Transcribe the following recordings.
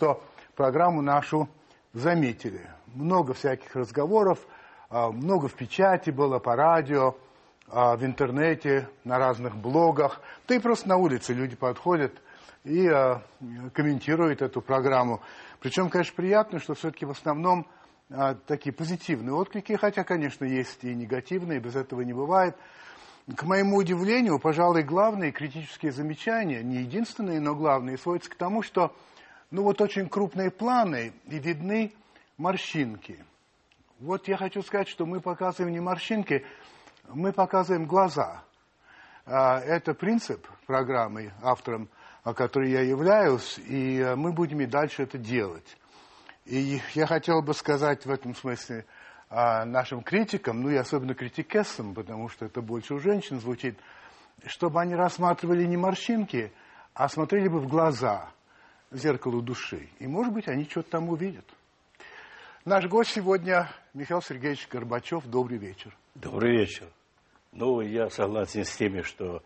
что программу нашу заметили. Много всяких разговоров, а, много в печати было, по радио, а, в интернете, на разных блогах. Да и просто на улице люди подходят и а, комментируют эту программу. Причем, конечно, приятно, что все-таки в основном такие позитивные отклики, хотя, конечно, есть и негативные, без этого не бывает. К моему удивлению, пожалуй, главные критические замечания, не единственные, но главные, сводятся к тому, что ну вот очень крупные планы и видны морщинки. Вот я хочу сказать, что мы показываем не морщинки, мы показываем глаза. А, это принцип программы, автором которой я являюсь, и э, мы будем и дальше это делать. И я хотел бы сказать в этом смысле а, нашим критикам, ну и особенно критикессам, потому что это больше у женщин звучит, чтобы они рассматривали не морщинки, а смотрели бы в глаза – зеркалу души. И, может быть, они что-то там увидят. Наш гость сегодня Михаил Сергеевич Горбачев. Добрый вечер. Добрый вечер. Ну, я согласен с теми, что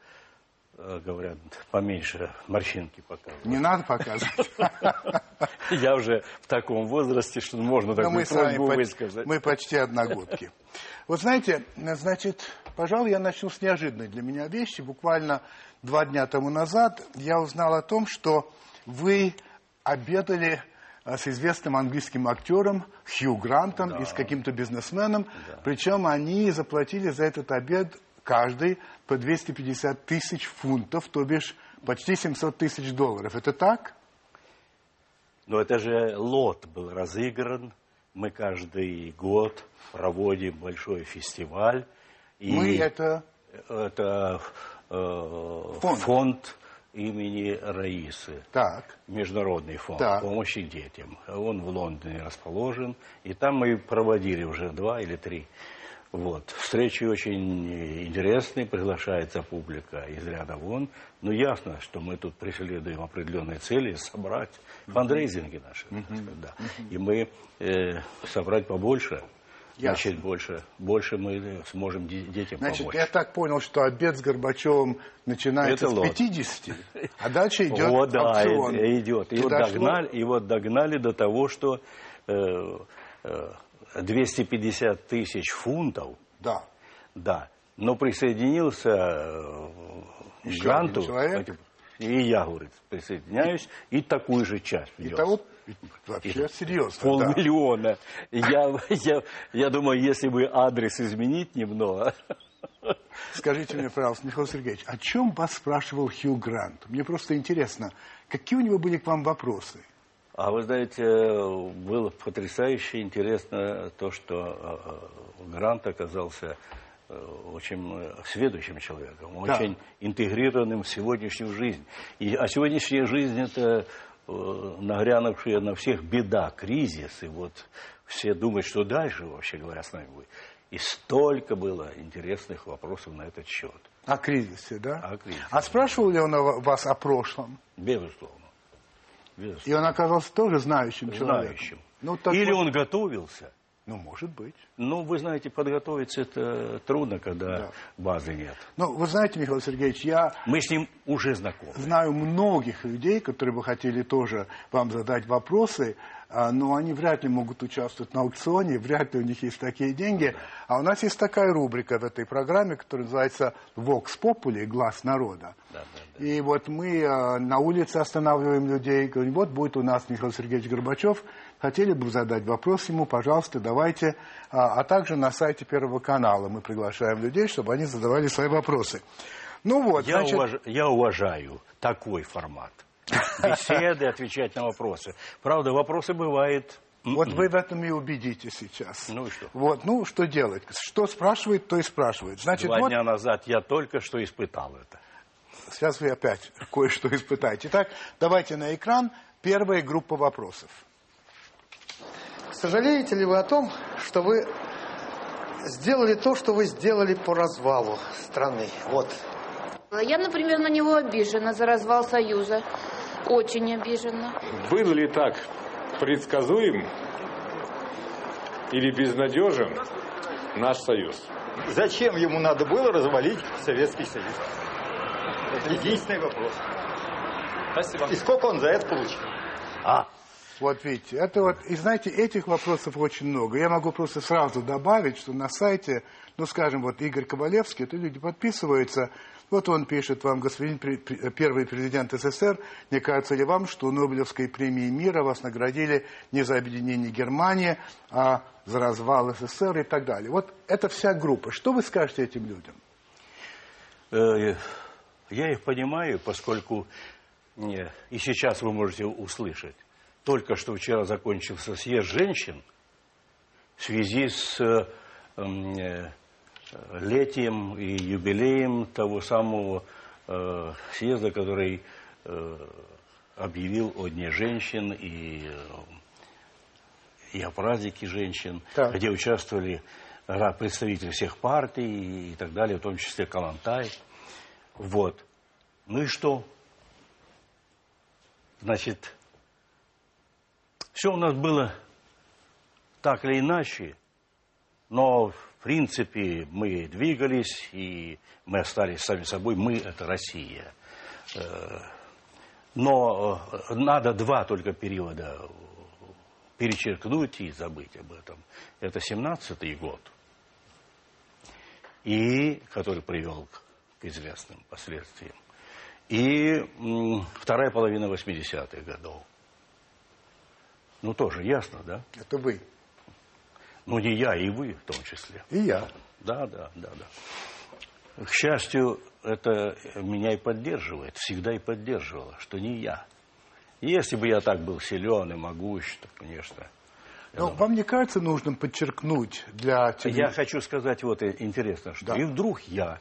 э, говорят, поменьше морщинки показывать. Не надо показывать. Я уже в таком возрасте, что можно такую просьбу высказать. Мы почти одногодки. Вот знаете, значит, пожалуй, я начну с неожиданной для меня вещи. Буквально два дня тому назад я узнал о том, что вы обедали э, с известным английским актером Хью Грантом да. и с каким-то бизнесменом. Да. Причем они заплатили за этот обед каждый по 250 тысяч фунтов, то бишь почти 700 тысяч долларов. Это так? Но это же лот был разыгран. Мы каждый год проводим большой фестиваль. И Мы это... Это э, фонд. фонд имени Раисы. Так. Международный фонд так. помощи детям. Он в Лондоне расположен. И там мы проводили уже два или три. Вот. Встречи очень интересные, приглашается публика из ряда вон. Но ясно, что мы тут преследуем определенные цели, собрать фандрейзинги наши. Mm-hmm. Да. И мы э, собрать побольше Ясно. Значит, больше, больше мы сможем детям Значит, помочь. я так понял, что обед с Горбачевым начинается Это с 50, а дальше идет вот, да, опцион. идет. И вот, догнали, и вот догнали до того, что э, э, 250 тысяч фунтов. Да. Да. Но присоединился э, Еще Гранту. И я, говорит, присоединяюсь, и такую же часть ведет. Итого вообще серьезно. Полмиллиона. Да. Я, я, я думаю, если бы адрес изменить немного... Скажите мне, пожалуйста, Михаил Сергеевич, о чем вас спрашивал Хью Грант? Мне просто интересно, какие у него были к вам вопросы? А вы знаете, было потрясающе интересно то, что э, э, Грант оказался очень следующим человеком, да. очень интегрированным в сегодняшнюю жизнь. И, а сегодняшняя жизнь это Э, нагрянувшая на всех беда, кризис, и вот все думают, что дальше, вообще говоря, с нами будет. И столько было интересных вопросов на этот счет. О кризисе, да? О кризисе. А спрашивал ли он вас о прошлом? Безусловно. Безусловно. И он оказался тоже знающим человеком? Знающим. Ну, Или вот... он готовился. Ну, может быть. Ну, вы знаете, подготовиться это трудно, когда да. базы нет. Ну, вы знаете, Михаил Сергеевич, я... Мы с ним уже знакомы. Знаю многих людей, которые бы хотели тоже вам задать вопросы, а, но они вряд ли могут участвовать на аукционе, вряд ли у них есть такие деньги. А у нас есть такая рубрика в этой программе, которая называется «Vox Populi» – «Глаз народа». Да, да, да. И вот мы а, на улице останавливаем людей, говорим, вот будет у нас Михаил Сергеевич Горбачев, хотели бы задать вопрос ему, пожалуйста, давайте. А, а также на сайте Первого канала мы приглашаем людей, чтобы они задавали свои вопросы. Ну вот, я, значит... уваж... я уважаю такой формат. Беседы, отвечать на вопросы. Правда, вопросы бывают вот вы в этом и убедите сейчас. Ну и что? Вот, ну что делать? Что спрашивает, то и спрашивает. Значит, Два вот... дня назад я только что испытал это. Сейчас вы опять кое-что испытаете. Итак, давайте на экран первая группа вопросов. Сожалеете ли вы о том, что вы сделали то, что вы сделали по развалу страны? Вот. Я, например, на него обижена за развал Союза. Очень обижена. Был ли так предсказуем или безнадежен наш Союз? Зачем ему надо было развалить Советский Союз? Это единственный вопрос. Спасибо. И сколько он за это получил? А, Вот видите, это вот, и знаете, этих вопросов очень много. Я могу просто сразу добавить, что на сайте, ну, скажем, вот Игорь Ковалевский, это люди подписываются, вот он пишет вам, господин первый президент СССР, не кажется ли вам, что Нобелевской премией мира вас наградили не за объединение Германии, а за развал СССР и так далее. Вот это вся группа. Что вы скажете этим людям? Э, я их понимаю, поскольку и сейчас вы можете услышать, только что вчера закончился съезд женщин в связи с э, э, летием и юбилеем того самого э, съезда, который э, объявил о Дне женщин и, э, и о празднике женщин, так. где участвовали представители всех партий и так далее, в том числе Калантай. Вот. Ну и что? Значит, все у нас было так или иначе, но в принципе мы двигались, и мы остались сами собой, мы это Россия. Э, но э, надо два только периода перечеркнуть и забыть об этом. Это 17-й год, и, который привел к известным последствиям. И вторая половина 80-х годов. Ну, тоже ясно, да? Это вы. Ну, не я, и вы в том числе. И я. Да, да, да, да. К счастью, это меня и поддерживает, всегда и поддерживало, что не я. Если бы я так был силен и могущ, то, конечно... Но вам не кажется нужным подчеркнуть для тебя... Я хочу сказать вот интересно, что да. и вдруг я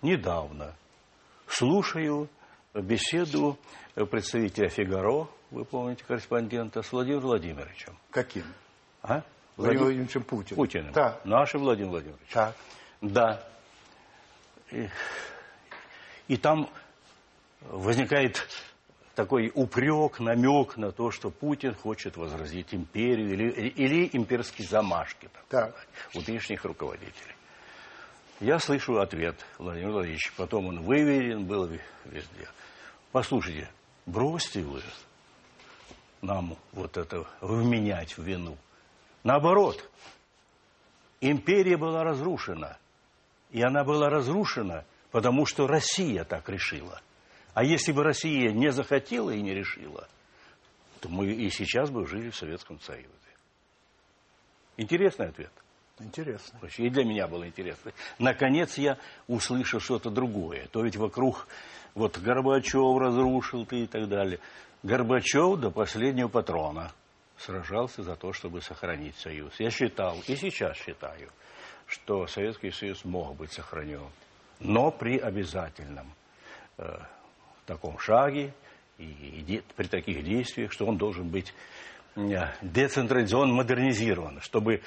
недавно слушаю беседу представителя «Фигаро», вы помните, корреспондента, с Владимиром Владимировичем. Каким? А? Владимиром Владимировичем Путиным. Путиным. Да. Нашим Владимиром Владимировичем. Так. Да. И, и там возникает такой упрек, намек на то, что Путин хочет возразить империю или, или имперские замашки так, так. у нынешних руководителей. Я слышу ответ Владимира Владимировича, потом он выверен был везде. Послушайте, бросьте вы нам вот это вменять в вину. Наоборот, империя была разрушена. И она была разрушена, потому что Россия так решила. А если бы Россия не захотела и не решила, то мы и сейчас бы жили в Советском Союзе. Интересный ответ. Интересно. И для меня было интересно. Наконец я услышал что-то другое. То ведь вокруг вот Горбачев разрушил ты и так далее. Горбачев до последнего патрона сражался за то, чтобы сохранить Союз. Я считал, и сейчас считаю, что Советский Союз мог быть сохранен, но при обязательном э, таком шаге и, и при таких действиях, что он должен быть э, децентрализован, модернизирован, чтобы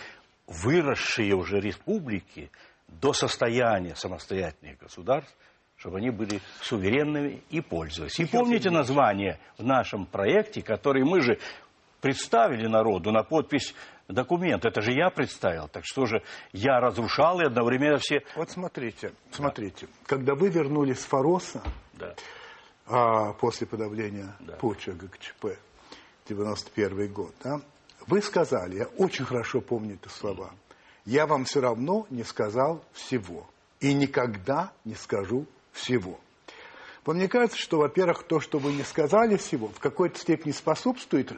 выросшие уже республики до состояния самостоятельных государств, чтобы они были суверенными и пользовались. И помните название в нашем проекте, который мы же представили народу на подпись документ. Это же я представил. Так что же, я разрушал и одновременно все... Вот смотрите, смотрите. Да. Когда вы вернулись с Фороса, да. а, после подавления да. Путча ГКЧП, 91 год, да, вы сказали, я очень хорошо помню эти слова, я вам все равно не сказал всего. И никогда не скажу всего. Вам не кажется, что, во-первых, то, что вы не сказали всего, в какой-то степени способствует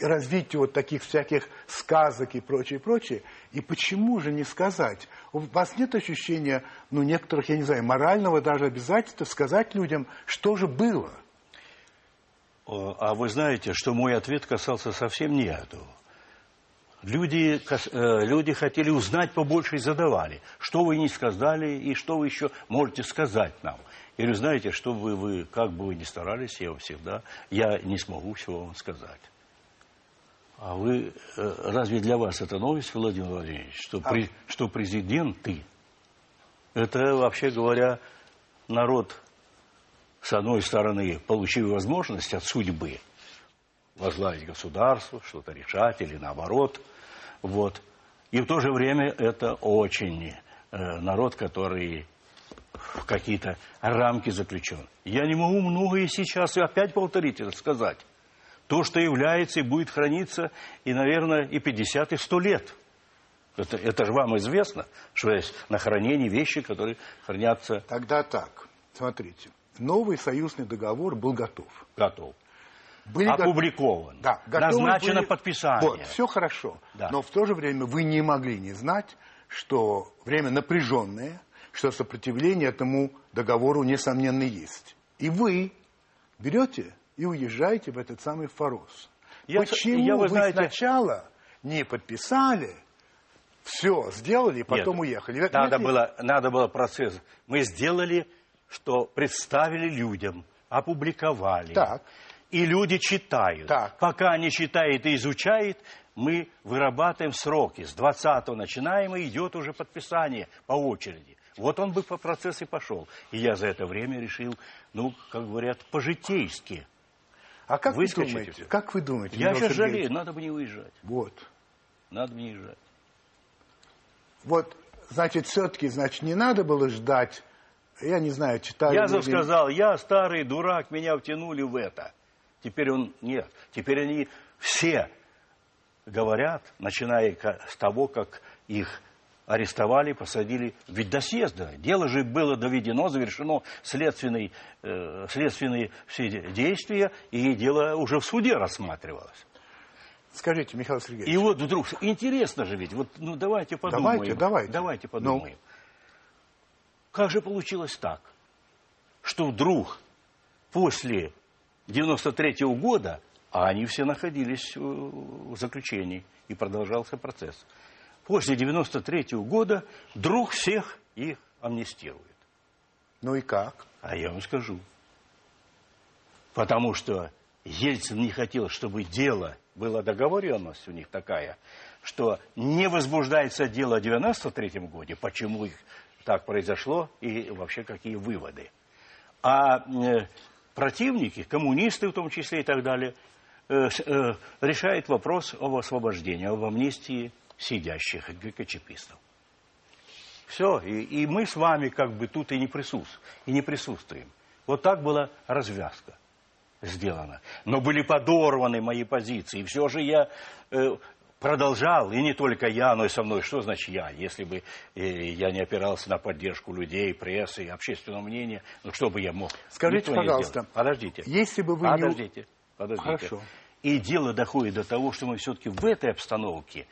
развитию вот таких всяких сказок и прочее, прочее. И почему же не сказать? У вас нет ощущения, ну, некоторых, я не знаю, морального даже обязательства сказать людям, что же было? А вы знаете, что мой ответ касался совсем не этого. Люди, э, люди хотели узнать побольше и задавали, что вы не сказали и что вы еще можете сказать нам. Говорю, знаете, что вы, вы, как бы вы ни старались, я всегда, я не смогу всего вам сказать. А вы, э, разве для вас это новость, Владимир Владимирович, что, а... при, что президенты, это, вообще говоря, народ, с одной стороны, получил возможность от судьбы возглавить государство, что-то решать или наоборот, вот. И в то же время это очень э, народ, который в какие-то рамки заключен. Я не могу многое сейчас и опять повторить это сказать. то, что является и будет храниться, и, наверное, и 50, и 100 лет. Это, это же вам известно, что есть на хранении вещи, которые хранятся Тогда так, смотрите. Новый союзный договор был готов. готов. Были Опубликован. Да, Назначено были- подписание. Вот, все хорошо. Да. Но в то же время вы не могли не знать, что время напряженное, что сопротивление этому договору, несомненно, есть. И вы берете и уезжаете в этот самый Форос. Я- Почему я, вы вы знаете- сначала не подписали, все сделали и потом Нет, уехали? Надо нет, было, надо было процесс. Мы сделали, что представили людям, опубликовали. Так. И люди читают. Так. Пока они читают и изучают, мы вырабатываем сроки. С 20-го начинаем, и идет уже подписание по очереди. Вот он бы по процессу и пошел. И я за это время решил, ну, как говорят, по-житейски. А как вы думаете? Как вы думаете? Я сейчас жалею, надо бы не уезжать. Вот. Надо бы не уезжать. Вот, значит, все-таки, значит, не надо было ждать, я не знаю, читали... Язов ли- сказал, я старый дурак, меня втянули в это. Теперь он нет. Теперь они все говорят, начиная с того, как их арестовали, посадили. Ведь до съезда. Дело же было доведено, завершено следственные, э, следственные все де- действия, и дело уже в суде рассматривалось. Скажите, Михаил Сергеевич, И вот вдруг, интересно же ведь, вот ну давайте подумаем. Давайте, давайте. Давайте Ну. подумаем. Как же получилось так, что вдруг после 93 года, а они все находились э, в заключении, и продолжался процесс, после 93 года вдруг всех их амнистируют. ну и как? А я вам скажу. Потому что Ельцин не хотел, чтобы дело, была договоренность у них такая, что не возбуждается дело о 93 годе, почему их так произошло и вообще какие выводы. А э, противники, коммунисты в том числе и так далее, э, э, решают вопрос об освобождении, об амнистии сидящих ГКЧПистов. Все, и, и мы с вами как бы тут и не, присутств, и не присутствуем. Вот так была развязка сделана. Но были подорваны мои позиции. Все же я э, продолжал, и не только я, но и со мной. Что значит я? Если бы э, я не опирался на поддержку людей, прессы и общественного мнения, ну что бы я мог? Скажите, Никто пожалуйста. Подождите. Если бы вы не... Подождите, подождите. Хорошо. И дело доходит до того, что мы все-таки в этой обстановке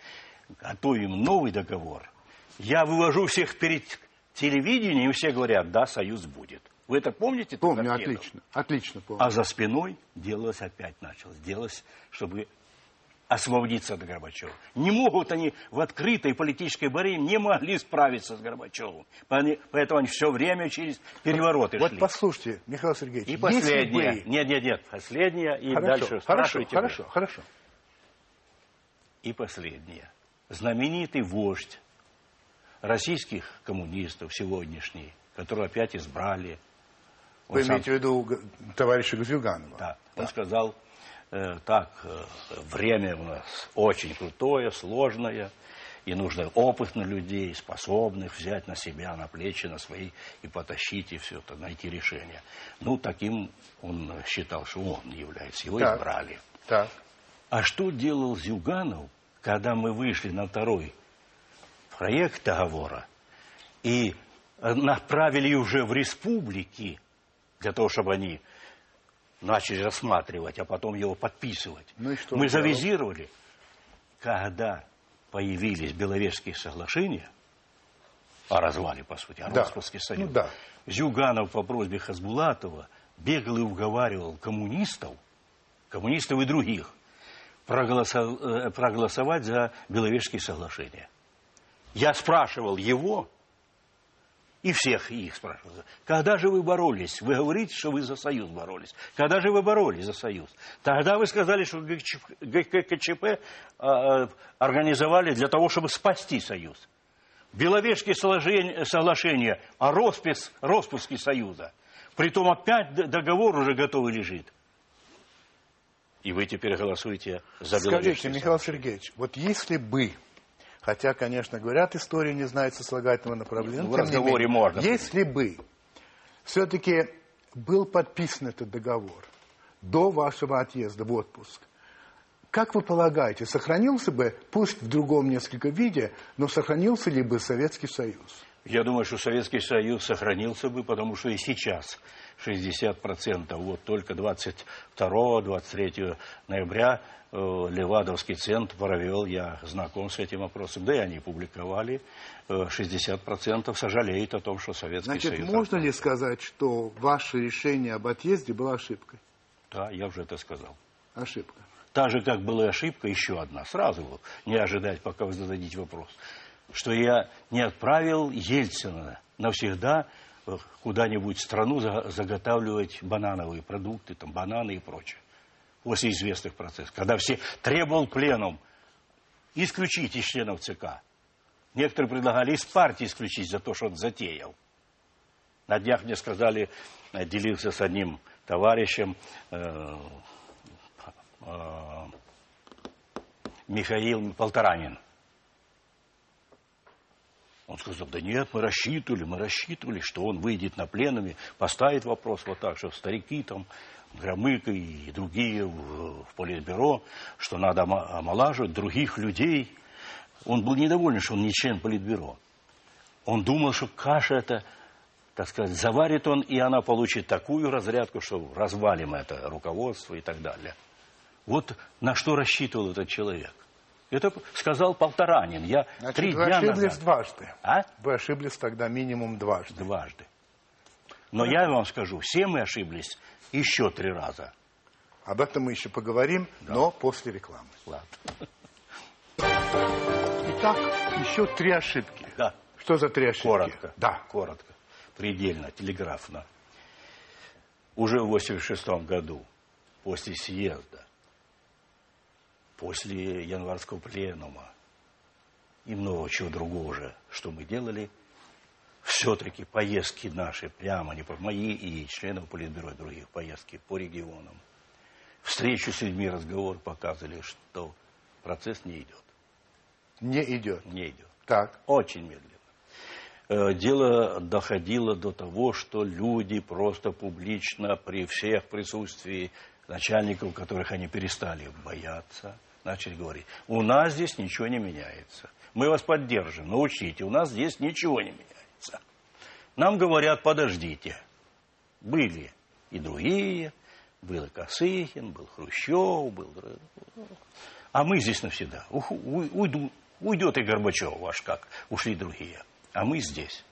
готовим новый договор. Я вывожу всех перед телевидением, и все говорят, да, союз будет. Вы это помните? Помню, отлично, отлично помню. А за спиной делалось опять началось. Делалось, чтобы освободиться от Горбачева. Не могут они в открытой политической борьбе, не могли справиться с Горбачевым. Поэтому они все время через перевороты Вот шли. послушайте, Михаил Сергеевич, И последнее. бы- Нет, нет, нет. Последнее и Хорошо, дальше. хорошо, Спрашивайте вы. хорошо, хорошо. И последнее. Знаменитый вождь российских коммунистов сегодняшний, которого опять избрали. Он Вы сам- имеете в виду товарища Газюганова? Да, он сказал, э, так, э, время у нас очень крутое, сложное, и нужно опытных людей, способных взять на себя, на плечи, на свои, и потащить, и все это, найти решение. Ну, таким он считал, что он является, его Так. избрали. Так. А что делал Зюганов, когда мы вышли на второй проект договора и э, направили уже в республики для того, чтобы они начали рассматривать, а потом его подписывать. Ну и что мы завизировали. Когда появились Беловежские соглашения о развале, по сути, о Да. распуске Союза, Ну да. Зюганов по просьбе Хасбулатова бегал и уговаривал коммунистов, коммунистов и других, э, проголосовать за Беловежские соглашения. Я спрашивал его, и всех их спрашивал, когда же вы боролись? Вы говорите, что вы за Союз боролись. Когда же вы боролись за Союз? Тогда вы сказали, что ГКЧП а, организовали для того, чтобы спасти Союз. Беловежские соглашения, о роспис, распуске Союза. Притом опять договор уже готовый лежит. И вы теперь голосуете за Скажите, Беловежские Михаил соглашения. Сергеевич, вот если бы, хотя, конечно, говорят, история не знает сослагательного направления, но В разговоре менее, можно. Если бы все-таки был подписан этот договор, до вашего отъезда в отпуск. Как вы полагаете, сохранился бы, пусть в другом несколько виде, но сохранился ли бы Советский Союз? Я думаю, что Советский Союз сохранился бы, потому что и сейчас 60%, вот только 22-23 ноября э, Левадовский центр провел, я знаком с этим вопросом, да и они публиковали, э, 60% сожалеют о том, что Советский Значит, Союз... можно ли сказать, что ваше решение об отъезде было ошибкой? Да, я уже это сказал. Ошибка. Так же, как была ошибка, еще одна, сразу, не ожидать, пока вы зададите вопрос, что я не отправил Ельцина навсегда э, куда-нибудь страну за- заготавливать банановые продукты, там, бананы и прочее, после известных процессов, когда все требовал пленум исключить из членов ЦК. Некоторые предлагали из партии исключить за то, что он затеял. На днях мне сказали, э, делился с одним товарищем, э, э, Михаил Полторанин. Он сказал, да нет, мы рассчитывали, мы рассчитывали, что он выйдет на пленуме, поставит вопрос вот так, что старики там, Громыко и другие в, в политбюро, что надо омолаживать других людей. Он был недоволен, что он не член политбюро. Он думал, что каша это, так сказать, заварит он, и она получит такую разрядку, что развалим это руководство и так далее. Вот на что рассчитывал этот человек. Это сказал Полторанин. Я Значит, три вы дня ошиблись назад... дважды. А? Вы ошиблись тогда минимум дважды. Дважды. Но я вам скажу, все мы ошиблись еще три раза. Об этом мы еще поговорим, но после рекламы. Ладно. Итак, еще три ошибки. Да, Что за три ошибки? коротко. Да. Коротко. Предельно, телеграфно. Уже в 86 году, после съезда, после январского пленума и много чего другого уже, что мы делали, все-таки поездки наши, прямо не по мои и членов Политбюро и других поездки по регионам, встречу с людьми, разговор показывали, что процесс не идет. Не идет. Не идет. Так. Очень медленно. Э, Дело доходило до того, что люди просто публично при всех присутствии начальников, которых они перестали бояться, начали говорить, у нас здесь ничего не меняется. Мы вас поддержим, но учтите, у нас здесь ничего не меняется. Нам говорят, подождите. Были и другие, был и Косыхин, был Хрущев, был... А мы здесь навсегда. Ух- уй- уйду- уйдет и Горбачев ваш, как ушли другие. А мы здесь.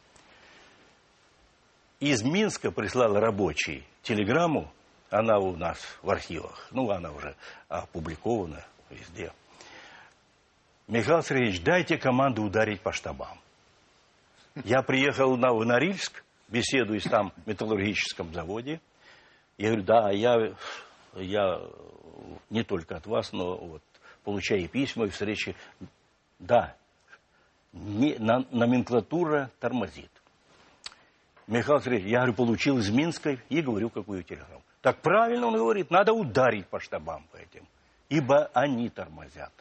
Из Минска прислал рабочий телеграмму, она у нас в архивах, ну, она уже опубликована везде. Михаил Сергеевич, дайте команду ударить по штабам. Я приехал на, в Норильск, беседуюсь там в металлургическом заводе. Я говорю, да, я, я не только от вас, но вот получаю письма и встречи. Да, не, на- номенклатура тормозит. Михаил Сергеевич, я говорю, получил из Минска и говорю, какую телеграмму. Так правильно он говорит, надо ударить по штабам по этим, ибо они тормозят.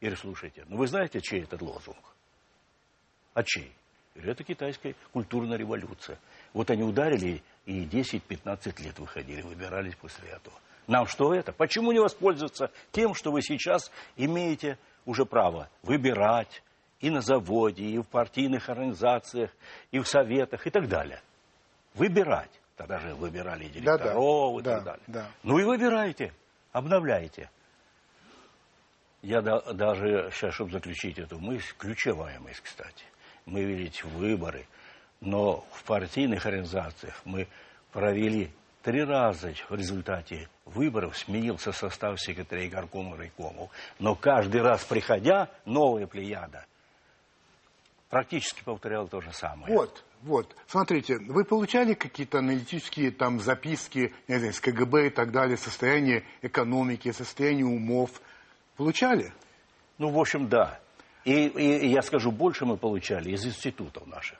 Я говорю, слушайте, ну вы знаете, чей этот лозунг? А чей? Я говорю, это китайская культурная революция. Вот они ударили и 10-15 лет выходили, выбирались после этого. Нам что это? Почему не воспользоваться тем, что вы сейчас имеете уже право выбирать и на заводе, и в партийных организациях, и в советах, и так далее. Выбирать. Тогда же выбирали директоров и да, так далее. да. Ну и выбирайте, обновляйте. Я да- даже сейчас, чтобы заключить эту мысль, ключевая мысль, кстати. Мы ведь выборы, но в партийных организациях мы провели три раза в результате выборов сменился состав секретарей горкома и райкомов. Но каждый раз приходя, новая плеяда практически повторяла то же самое. Вот, вот. Смотрите, вы получали какие-то аналитические там записки, не знаю, с КГБ и так далее, состояние экономики, состояние умов? Получали? Ну, в общем, да. И, и- и я скажу, больше мы получали из институтов наших.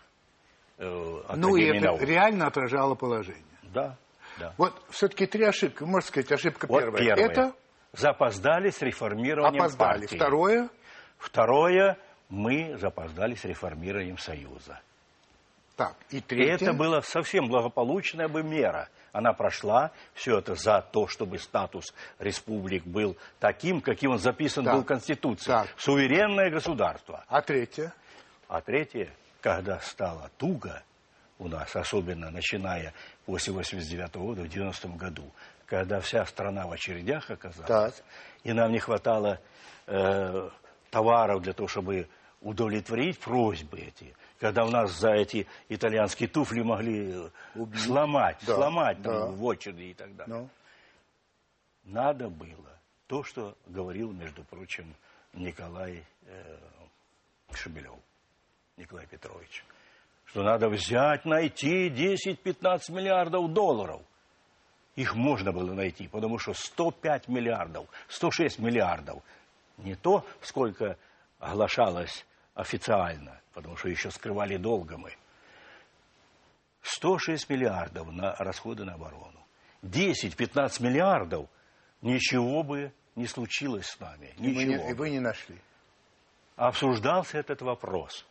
э, ну, и это наук. реально отражало положение. Да, да. Вот все-таки три ошибки. Можно сказать, ошибка Вот первая. первое. Это Запоздали с реформированием опоздали. партии. Второе, Второе, мы запоздали с реформированием Союза. Так, и И третье. это была совсем благополучная бы мера. Она прошла, все это за то, чтобы статус республик был таким, каким он записан Так. был в Конституции. Так. Суверенное государство. А третье? А третье, когда стало туго у нас, особенно начиная после 89 года, в 90 году, когда вся страна в очередях оказалась, Так. и нам не хватало э, товаров для того, чтобы удовлетворить просьбы эти, когда у нас за эти итальянские туфли могли э, сломать, Да, сломать там да. в очереди и так далее. Ну, Надо было то, что говорил, между прочим, Николай э, Шебелев, Николай Петрович, что надо взять, найти 10-15 миллиардов долларов. Их можно было найти, потому что 105 миллиардов, 106 миллиардов, не то, сколько оглашалось официально, потому что еще скрывали долго мы. 106 миллиардов на расходы на оборону. 10-15 миллиардов, ничего бы не случилось с нами. и, вы Ничего. не, и вы не нашли. Обсуждался этот вопрос.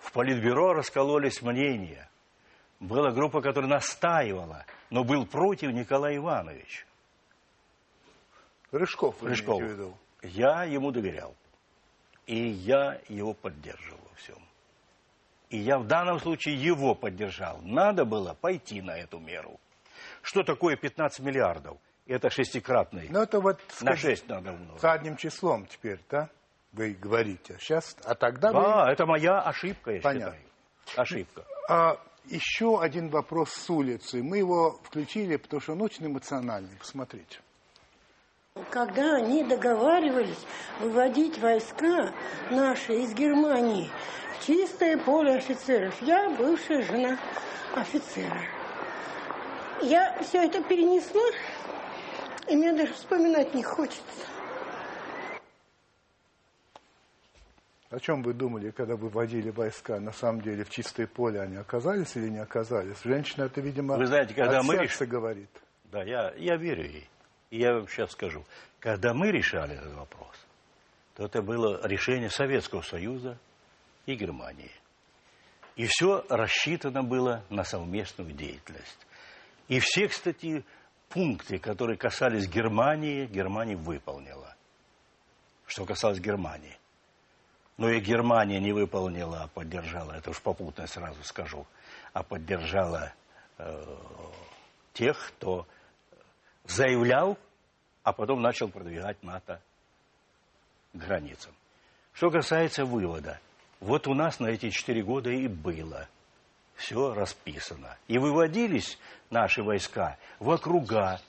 В Политбюро раскололись мнения. Была группа, которая настаивала, но был против Николай Иванович. Рыжков, вы Рыжков. Я ему доверял. И я его поддерживал во всем. И я в данном случае его поддержал. Надо было пойти на эту меру. Что такое 15 миллиардов? Это шестикратный. Ну, это вот на сказать, 6 надо умножить. задним числом теперь, да? Вы говорите. Сейчас, а тогда вы... Да, это моя ошибка, я Понятно. считаю. Ошибка. А, еще один вопрос с улицы. Мы его включили, потому что он очень эмоциональный. Посмотрите. Когда они договаривались выводить войска наши из Германии в чистое поле офицеров, я бывшая жена офицера. Я все это перенесла, и мне даже вспоминать не хочется. О чем вы думали, когда вы вводили войска? На самом деле в чистое поле они оказались или не оказались? Женщина это, видимо, Вы знаете, когда от мы сердца говорит. Да, я, я верю ей. И я вам сейчас скажу. Когда мы решали этот вопрос, то это было решение Советского Союза и Германии. И все рассчитано было на совместную деятельность. И все, кстати, пункты, которые касались Германии, Германия выполнила. Что касалось Германии. Но и Германия не выполнила, а поддержала, это уж попутно сразу скажу, а поддержала э, тех, кто заявлял, а потом начал продвигать НАТО границам. Что касается вывода, вот у нас на эти четыре года и было все расписано. И выводились наши войска в округа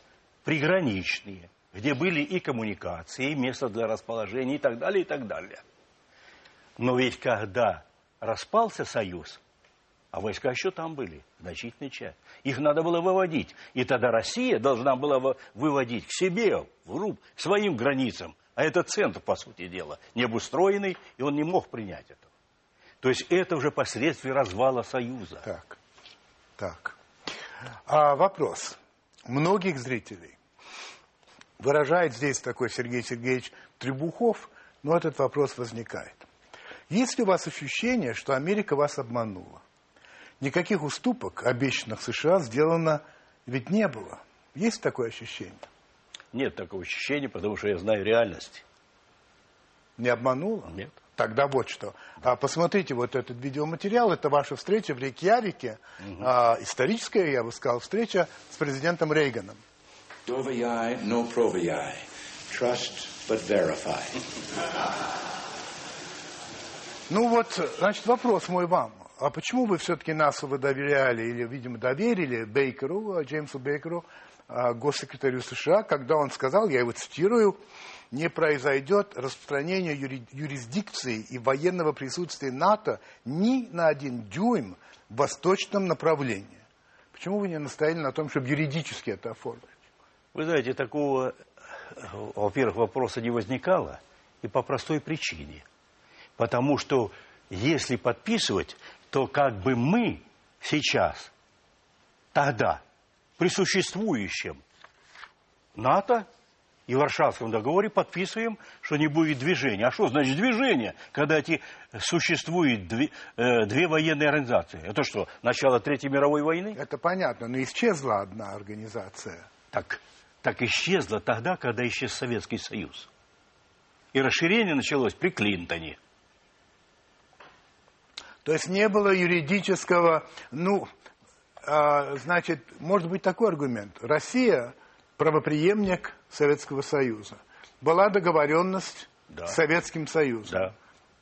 приграничные, где были и коммуникации, и место для расположения, и так далее, и так далее. Но ведь когда распался Союз, а войска еще там были, значительная часть. Их надо было выводить. И тогда Россия должна была вы- выводить к себе, в руб, к своим границам. А это центр, по сути дела, необустроенный, и он не мог принять этого. То есть это уже последствия развала Союза. Так, так. А вопрос. Многих зрителей выражает здесь такой Сергей Сергеевич Требухов, но этот вопрос возникает. Есть ли у вас ощущение, что Америка вас обманула? Никаких уступок, обещанных США, сделано ведь не было. Есть такое ощущение? Нет такого ощущения, потому что я знаю реальность. Не обманула? Нет. Тогда вот что. А, посмотрите вот этот видеоматериал. Это ваша встреча в Рейкьявике. А, историческая, я бы сказал, встреча с президентом Рейганом. Doviai, no proviai. Trust but verify. Ну вот, значит, вопрос мой вам. А почему вы все-таки нас вы доверяли или, видимо, доверили Бейкеру, а, Джеймсу Бейкеру, а, госсекретарю США, когда он сказал, я его цитирую, не произойдет распространение юри- юрисдикции и военного присутствия НАТО ни на один дюйм в восточном направлении. Почему вы не настояли на том, чтобы юридически это оформить? Вы знаете, такого, э, во-первых, вопроса не возникало, и по простой причине. Потому что если подписывать, то как бы мы сейчас, тогда, при существующем НАТО и Варшавском договоре подписываем, что не будет движения. А что значит движение, когда эти существуют две, э, две военные организации? Это что, начало Третьей мировой войны? Это понятно, но исчезла одна организация. Так, так исчезла тогда, когда исчез Советский Союз. И расширение началось при Клинтоне. То есть не было юридического, ну, э, значит, может быть такой аргумент. Россия правоприемник Советского Союза. Была договоренность Да. с Советским Союзом. Да.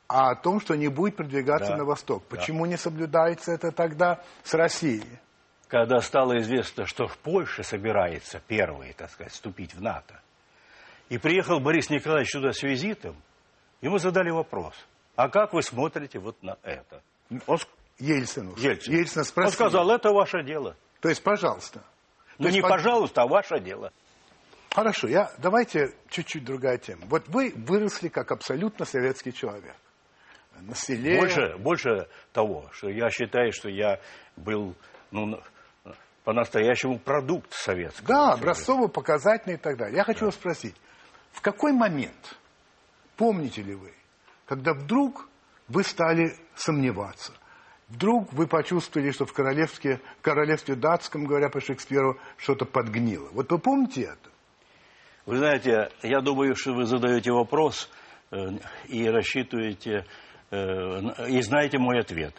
А о том, что не будет продвигаться Да. на восток. Да. Почему не соблюдается это тогда с Россией? Когда стало известно, что в Польше собирается первый, так сказать, вступить в НАТО, и приехал Борис Николаевич сюда с визитом, ему задали вопрос, а как вы смотрите вот на это? Он, Ельцину. Ельцин. Ельцин он спросил. сказал, это ваше дело. То есть, пожалуйста. Ну есть не под- пожалуйста, а ваше дело. Хорошо, я, давайте чуть-чуть другая тема. Вот вы выросли как абсолютно советский человек. На селе. Больше, больше того, что я считаю, что я был ну, на- по-настоящему продукт советского. Да, образцово-показательный и так далее. Я хочу вас спросить, в какой момент, помните ли вы, когда вдруг вы стали сомневаться, вдруг вы почувствовали, что в королевстве, в королевстве датском, говоря по Шекспиру, что-то подгнило. Вот вы помните это? Вы знаете, я думаю, что вы задаете вопрос э, и рассчитываете, э, и знаете мой ответ,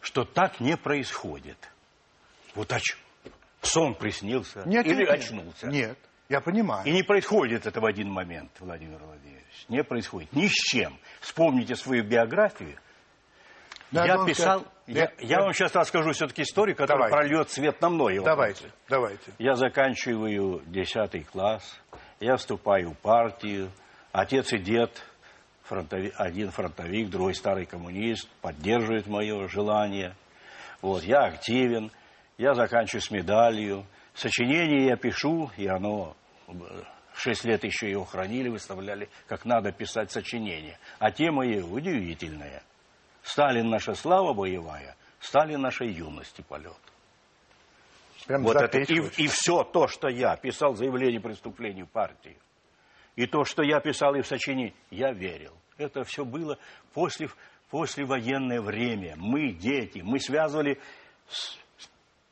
что так не происходит. Вот оч... сон приснился Нет, или нет. очнулся. Нет, я понимаю. И не происходит это в один момент, Владимир Владимирович. Не происходит. Ни с чем. Вспомните свою биографию. Надо я вам писал... Я, я- я вам сейчас расскажу все-таки историю, которая Давайте. прольет свет на вопросы. Давайте, давайте. Я заканчиваю 10 класс, я вступаю в партию, отец и дед, фронтови- один фронтовик, другой старый коммунист, поддерживают мое желание. Вот, я активен, я заканчиваю с медалью, сочинение я пишу, и оно э, шесть лет еще его хранили, выставляли, как надо писать сочинение. А тема ее удивительная. Сталин наша слава боевая, Сталин нашей юности полет. Прям Вот это, и, и все то, что я писал преступлений в партии, и то, что я писал и в сочинении, я верил. Это все было после, послевоенное время. Мы, дети, мы связывали с-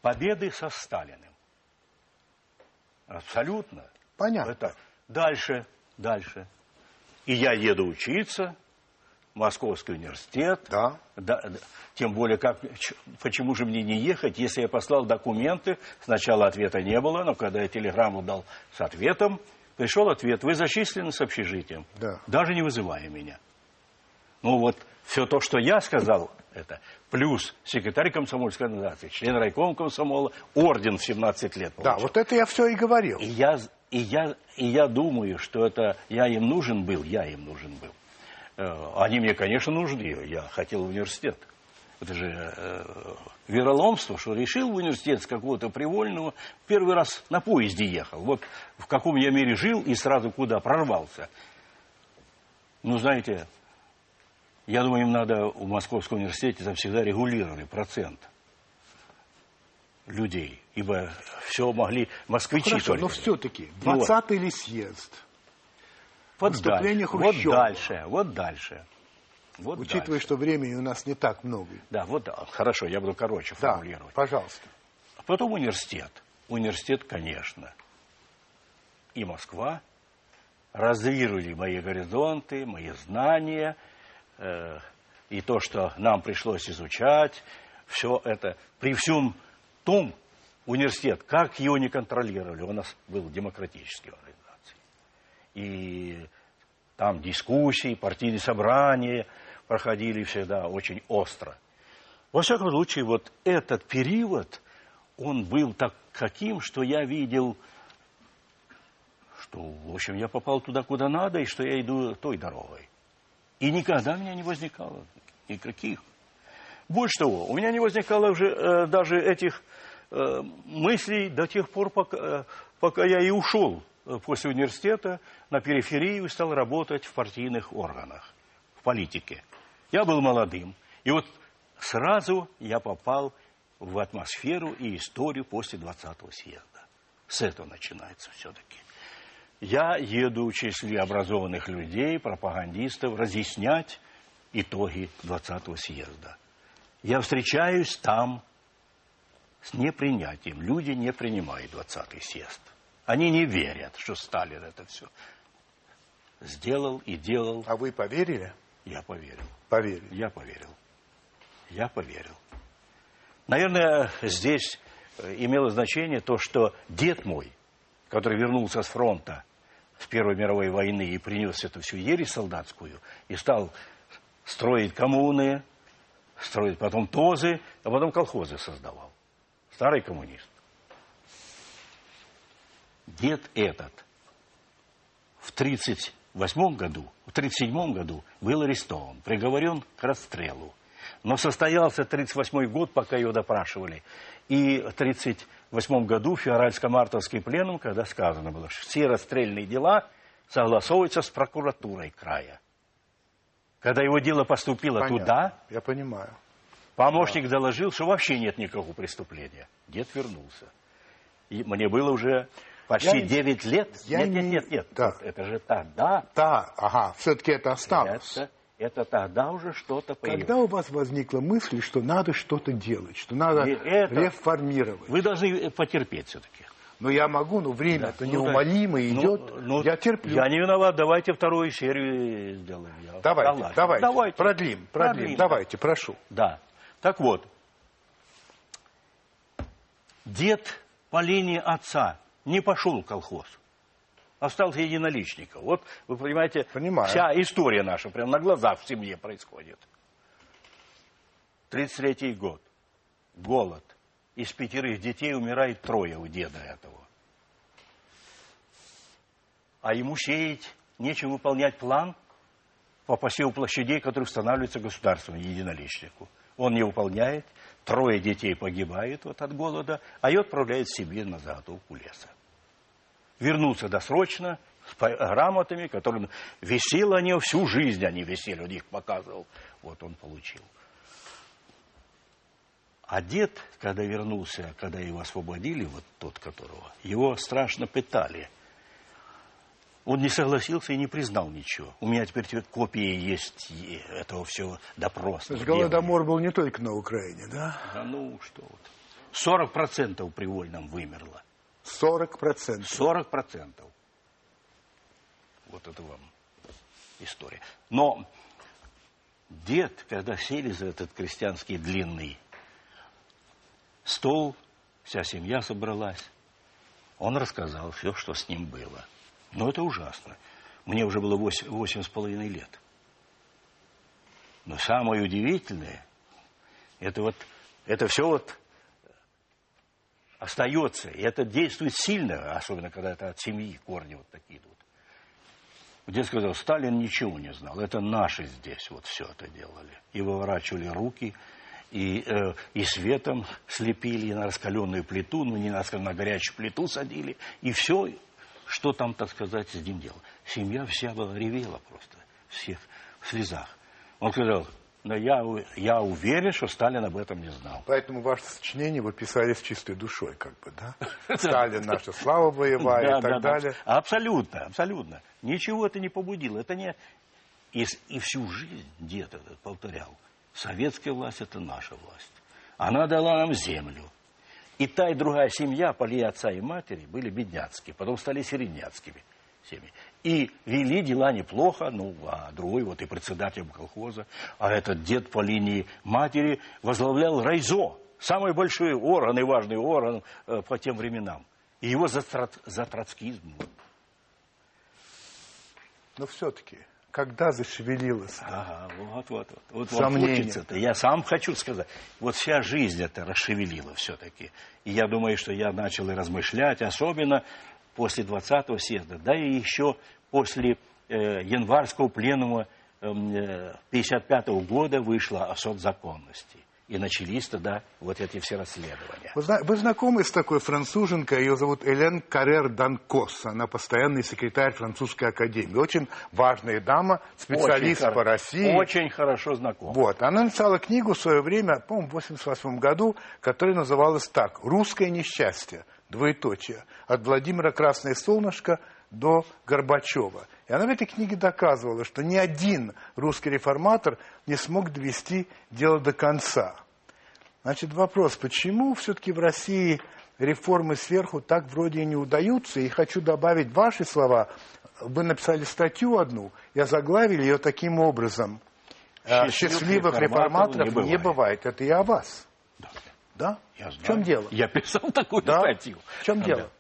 победы со Сталиным. Абсолютно. Понятно. Это дальше, дальше. И я еду учиться в Московский университет. Да. Да, да. Тем более, как, ч- почему же мне не ехать, если я послал документы, сначала ответа не было, но когда я телеграмму дал с ответом, пришел ответ, вы зачислены с общежитием, Да. даже не вызывая меня. Ну вот, все то, что я сказал, это плюс секретарь комсомольской организации, член райкома комсомола, орден в 17 лет Да, получил. вот это я все и говорил. И я, и, я, и я думаю, что это я им нужен был, я им нужен был. Э, Они мне, конечно, нужны. Я хотел в университет. Это же э, вероломство, что решил в университет с какого-то привольного. Первый раз на поезде ехал. Вот в каком я мире жил и сразу куда прорвался. Ну, знаете, я думаю, им надо в Московском университете там всегда регулировали процент людей. Ибо все могли москвичи Хорошо, только. но все-таки Ну вот. 20-й ли съезд, Вот дальше, вот дальше, вот дальше. Вот учитывая, дальше. что времени у нас не так много. Да, вот. Хорошо, я буду короче Да, формулировать. пожалуйста. Потом университет. Университет, конечно. И Москва развировали мои горизонты, мои знания, э, и то, что нам пришлось изучать, все это, при всем том, университет, как его не контролировали, у нас был демократический организацией. И там дискуссии, партийные собрания проходили всегда очень остро. Во всяком случае, вот этот период, он был так каким, что я видел, что, в общем, я попал туда, куда надо, и что я иду той дорогой. И никогда у меня не возникало никаких. Больше того, у меня не возникало уже э, даже этих э, мыслей до тех пор, пока, э, пока я и ушел э, после университета на периферию и стал работать в партийных органах, в политике. Я был молодым. И вот сразу я попал в атмосферу и историю после 20-го съезда. С этого начинается все-таки. Я еду в числе образованных людей, пропагандистов, разъяснять итоги 20-го съезда. Я встречаюсь там с непринятием. Люди не принимают 20-й съезд. Они не верят, что Сталин это все сделал и делал. А вы поверили? Я поверил. Поверили. Я поверил. Я поверил. Наверное, здесь имело значение то, что дед мой, который вернулся с фронта с Первой мировой войны и принес эту всю ересь солдатскую, и стал строить коммуны, строить потом ТОЗы, а потом колхозы создавал. Старый коммунист. Дед этот в 1938 году, в 1937 году был арестован, приговорен к расстрелу. Но состоялся 1938 год, пока его допрашивали. И 30 1948 году, февральско-мартовский пленум, когда сказано было, что все расстрельные дела согласовываются с прокуратурой края. Когда его дело поступило Понятно. туда... Я понимаю. Помощник да. доложил, что вообще нет никакого преступления. Дед вернулся. И мне было уже почти я 9 лет. Я нет, не... нет, нет, нет. Да. Это же тогда. Да, ага, все-таки это осталось. Это это тогда уже что-то появилось. Когда у вас возникла мысль, что надо что-то делать, что надо И это- реформировать? Вы должны потерпеть все-таки. Но я могу, но время-то Ну, неумолимо да. идет. Ну, ну, я терплю. Я не виноват. Давайте вторую серию сделаем. Я Давайте, согласен. давайте, давайте. продлим, продлим, Продлим. давайте, прошу. Да. Так вот, дед по линии отца не пошел в колхоз. Остался единоличником. Вот, вы понимаете, Понимаю. вся история наша прямо на глазах в семье происходит. 33-й год. Голод. Из пятерых детей умирает трое у деда этого. А ему сеять, нечем выполнять план по посеву площадей, который устанавливается государством единоличнику. Он не выполняет, трое детей погибает вот от голода, а ее отправляет Сибирь на заготовку леса. Вернулся досрочно с грамотами, которым висел они всю жизнь, они висели, он их показывал, вот он получил. А дед, когда вернулся, когда его освободили, вот тот, которого, его страшно пытали. Он не согласился и не признал ничего. У меня теперь копии есть этого всего допроса. То есть Голодомор был не только на Украине, да? Да ну что вот. 40% при вольном вымерло. 40 процентов. 40%. Вот это вам история. Но дед, когда сели за этот крестьянский длинный стол, вся семья собралась, он рассказал все, что с ним было. Но это ужасно. Мне уже было восемь с половиной лет. Но самое удивительное, это вот, это все вот остается. И это действует сильно, особенно когда это от семьи корни вот такие идут. Дед сказал, Сталин ничего не знал, это наши здесь вот все это делали. И выворачивали руки, и, э, и светом слепили, на раскаленную плиту, ну не на, на горячую плиту садили, и все, что там, так сказать, с ним делал. Семья вся была, ревела просто, всех в слезах. Он сказал, но я, я уверен, что Сталин об этом не знал. Поэтому ваше сочинение вы писали с чистой душой, как бы, да? Сталин, наша слава боевая и так да, да. далее. Абсолютно, абсолютно. Ничего это не побудило. Это не... И, всю жизнь дед этот повторял. Советская власть – это наша власть. Она дала нам землю. И та, и другая семья, по линии отца и матери, были бедняцкие, потом стали середняцкими семьи. И вели дела неплохо, ну, а другой вот и председателем колхоза, а этот дед по линии матери возглавлял райзо, самый большой орган и важный орган э, по тем временам. И его за, троц- за троцкизм. Но все-таки, когда зашевелилось, Ага, вот, вот, вот. Вот хочется-то. Я сам хочу сказать. Вот вся жизнь это расшевелила все-таки. И я думаю, что я начал и размышлять, особенно после 20-го съезда, да и еще после э, январского пленума эм, э, 55-го года вышла о соцзаконности. И начались тогда вот эти все расследования. Вы, вы знакомы с такой француженкой, ее зовут Элен Каррер Данкос, она постоянный секретарь французской академии, очень важная дама, специалист Очень по России. Очень хорошо знаком. Вот, она написала книгу в свое время, по-моему, в 88 году, которая называлась так «Русское несчастье. Двоеточие, от Владимира Красное Солнышко до Горбачева. И она в этой книге доказывала, что ни один русский реформатор не смог довести дело до конца. Значит, вопрос, почему все-таки в России реформы сверху так вроде и не удаются? И хочу добавить ваши слова. Вы написали статью одну, я заглавил ее таким образом. Счастливых, Счастливых реформаторов, реформаторов не, бывает. не бывает. Это и о вас. Да. Да? Я знаю. В чем дело? Я писал такую да? статью. В чем да. дело?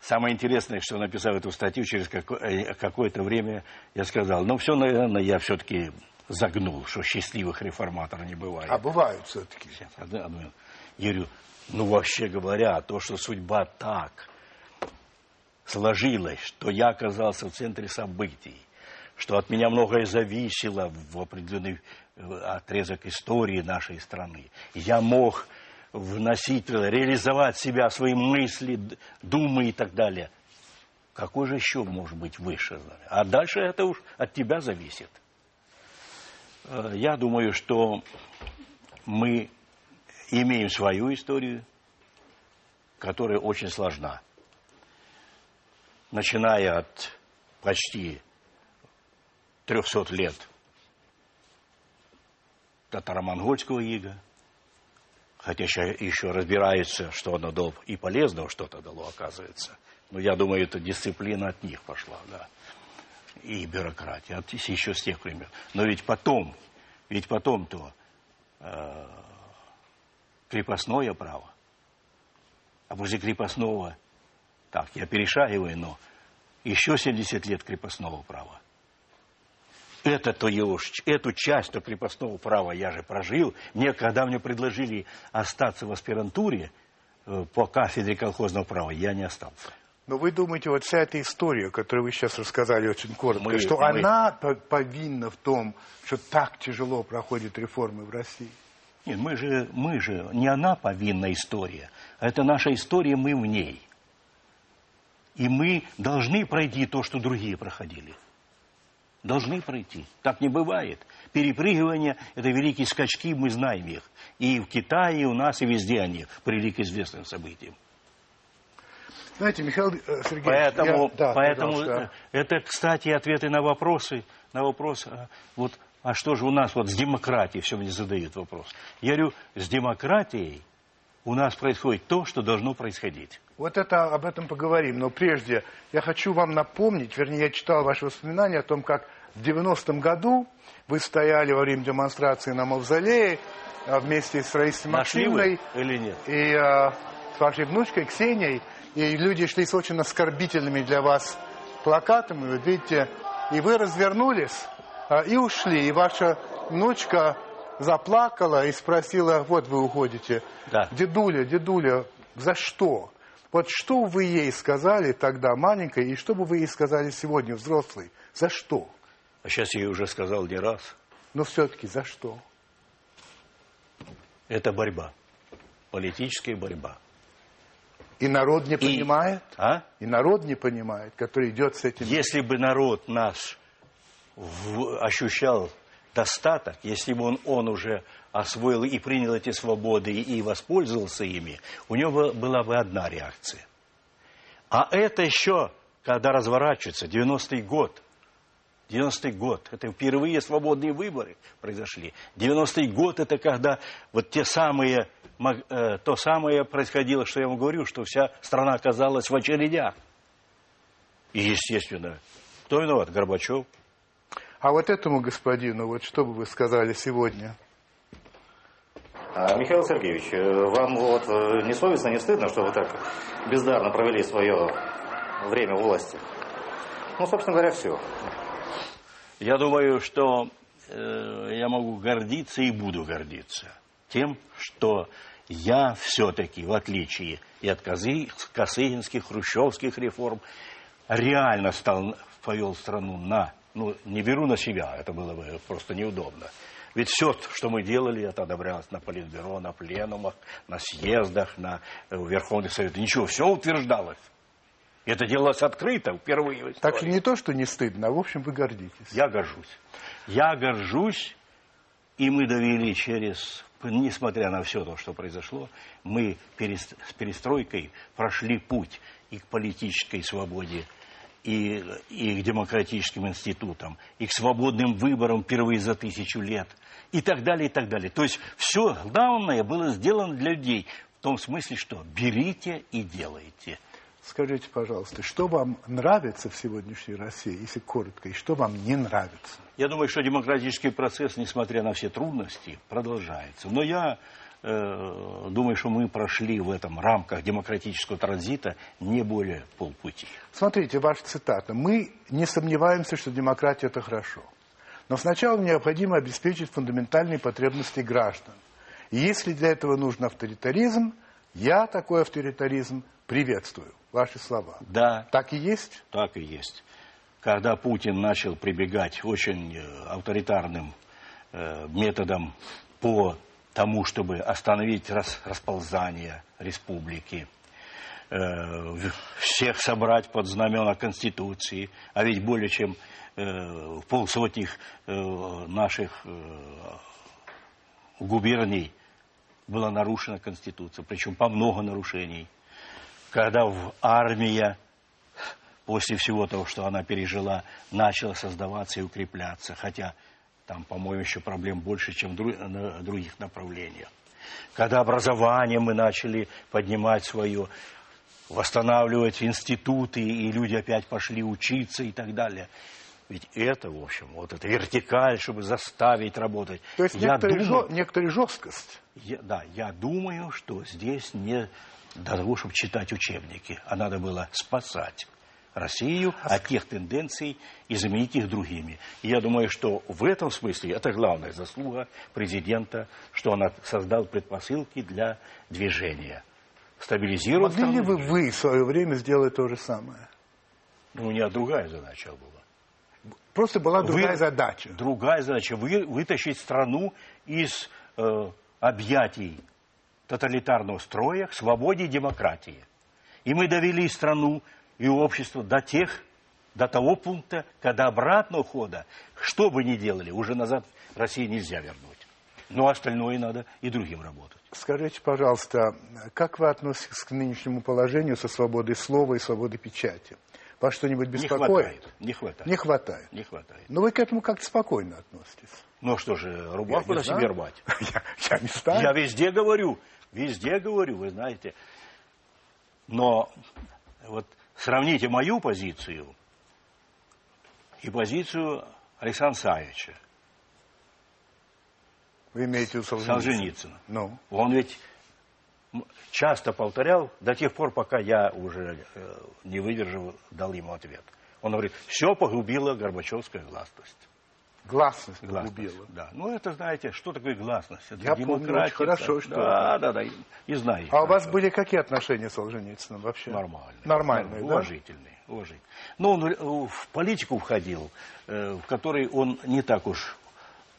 Самое интересное, что написав эту статью, через э, какое-то время я сказал, ну все, наверное, я все-таки загнул, что счастливых реформаторов не бывает. А бывают все-таки. Я говорю, ну вообще говоря, то, что судьба так сложилась, что я оказался в центре событий, что от меня многое зависело в определенный э, отрезок истории нашей страны. Я мог вносить, реализовать себя, свои мысли, думы и так далее. Какой же еще может быть выше? А дальше это уж от тебя зависит. Э, я думаю, что мы имеем свою историю, которая очень сложна. Начиная от почти 300 лет татаро-монгольского ига, хотя еще, еще разбирается, что оно дало, и полезного что-то дало, оказывается. Но я думаю, эта дисциплина от них пошла, да. И бюрократия, от, еще с тех времен. Но ведь потом, ведь потом-то э, крепостное право. А после крепостного, так, я перешагиваю, но еще 70 лет крепостного права это то его, эту часть то крепостного права я же прожил. Мне, когда мне предложили остаться в аспирантуре э, по кафедре колхозного права, я не остался. Но вы думаете, вот вся эта история, которую вы сейчас рассказали очень коротко, Мы- что мы- она по- повинна в том, что так тяжело проходят реформы в России? Нет, мы же, мы же, не она повинна история, а это наша история, мы в ней. И мы должны пройти то, что другие проходили. Должны пройти. Так не бывает. Перепрыгивание – это великие скачки, мы знаем их. И в Китае, и у нас, и везде они привели к известным событиям. Знаете, Михаил э, Сергеевич, Поэтому, я- да, поэтому пожалуйста. э, это, кстати, ответы на вопросы, на вопрос, а, вот, а что же у нас вот с демократией, все мне задают вопрос. Я говорю, с демократией у нас происходит то, что должно происходить. Вот это, об этом поговорим. Но прежде я хочу вам напомнить, вернее, я читал ваши воспоминания о том, как в 90-м году вы стояли во время демонстрации на Мавзолее а, вместе с Раисой Максимовной или нет? и а, с вашей внучкой Ксенией. И люди шли с очень оскорбительными для вас плакатами, вот видите, и вы развернулись а, и ушли. И ваша внучка заплакала и спросила, вот вы уходите. Да. Дедуля, дедуля, за что? Вот что вы ей сказали тогда, маленькой, и что бы вы ей сказали сегодня, взрослый? За что? А сейчас я ей уже сказал не раз. Но все-таки за что? Это борьба. Политическая борьба. И народ не понимает? А? И народ не понимает, который идет с этим... Если бы народ наш в- ощущал достаток, если бы он, он уже освоил и принял эти свободы и воспользовался ими, у него была бы одна реакция. А это еще, когда разворачивается, 90-й год, 90-й год, это впервые свободные выборы произошли. 90-й год это когда вот те самые, э, то самое происходило, что я вам говорю, что вся страна оказалась в очередях. И, естественно, кто виноват? Горбачев. А вот этому господину, вот что бы вы сказали сегодня? А, Михаил Сергеевич, э, вам вот э, не совестно, не стыдно, что вы так бездарно провели свое время в власти? Ну, собственно говоря, все. Я думаю, что э, я могу гордиться и буду гордиться тем, что я все-таки, в отличие и от Козы- косыгинских, хрущевских реформ, реально стал, повел страну на, ну, не беру на себя, это было бы просто неудобно. Ведь все, что мы делали, это одобрялось на политбюро, на пленумах, на съездах, на э, Верховный Совет. Ничего, все утверждалось. Это делалось открыто, впервые в истории. Так что не то, что не стыдно, а в общем вы гордитесь. Я горжусь. Я горжусь, и мы довели через несмотря на все то, что произошло, мы с перестройкой прошли путь и к политической свободе, и, и к демократическим институтам, и к свободным выборам впервые за тысячу лет, и так далее, и так далее. То есть все главное было сделано для людей в том смысле, что берите и делайте. Скажите, пожалуйста, что вам нравится в сегодняшней России, если коротко, и что вам не нравится? Я думаю, что демократический процесс, несмотря на все трудности, продолжается. Но я думаю, что мы прошли в этом рамках демократического транзита не более полпути. Смотрите, ваша цитата. Мы не сомневаемся, что демократия – это хорошо. Но сначала необходимо обеспечить фундаментальные потребности граждан. И если для этого нужен авторитаризм, я такой авторитаризм приветствую. Ваши слова. Да. Так и есть? Так и есть. Когда Путин начал прибегать очень э, авторитарным э, методом по тому, чтобы остановить рас, расползание республики, э, всех собрать под знамена Конституции, а ведь более чем э, полсотни э, наших э, губерний была нарушена Конституция, причем по много нарушений. Когда в армия, после всего того, что она пережила, начала создаваться и укрепляться, хотя там, по-моему, еще проблем больше, чем в других направлениях. Когда образование мы начали поднимать свое, восстанавливать институты, и люди опять пошли учиться и так далее – ведь это, в общем, вот эта вертикаль, чтобы заставить работать. То есть я некоторая, думаю, жё, жесткость. Я, да, я думаю, что здесь не для того, чтобы читать учебники, а надо было спасать Россию а от тех тенденций и заменить их другими. И я думаю, что в этом смысле это главная заслуга президента, что он создал предпосылки для движения. Стабилизировать. Могли ли вы, вы в свое время сделать то же самое? Ну, у меня другая задача была. Просто была другая вы, задача. Другая задача. Вы, вытащить страну из э, объятий тоталитарного строя к свободе и демократии. И мы довели страну и общество до тех, до того пункта, когда обратного хода, что бы ни делали, уже назад России нельзя вернуть. Но остальное надо и другим работать. Скажите, пожалуйста, как вы относитесь к нынешнему положению со свободой слова и свободой печати? Вас что-нибудь беспокоит? Не хватает. Не хватает. Не хватает. Но вы к этому как-то спокойно относитесь. Ну что же, рубаху на себе рвать. Я, я не стану. Я везде говорю, везде говорю, вы знаете. Но вот сравните мою позицию и позицию Александра Савича. Вы имеете в Солженицына? Солженицына. Ну. Он ведь часто повторял до тех пор, пока я уже э, не выдержал, дал ему ответ. Он говорит, все погубила Горбачевская гласность. Гласность, гласность погубила. Да. Ну, это, знаете, что такое гласность? Это я помню очень хорошо, что... Да, да, да, и, и знаю. А у вас были какие отношения с Солженицыным вообще? Нормальные. Нормальные, да? Уважительные, уважительные. Но он э, в политику входил, э, в которой он не так уж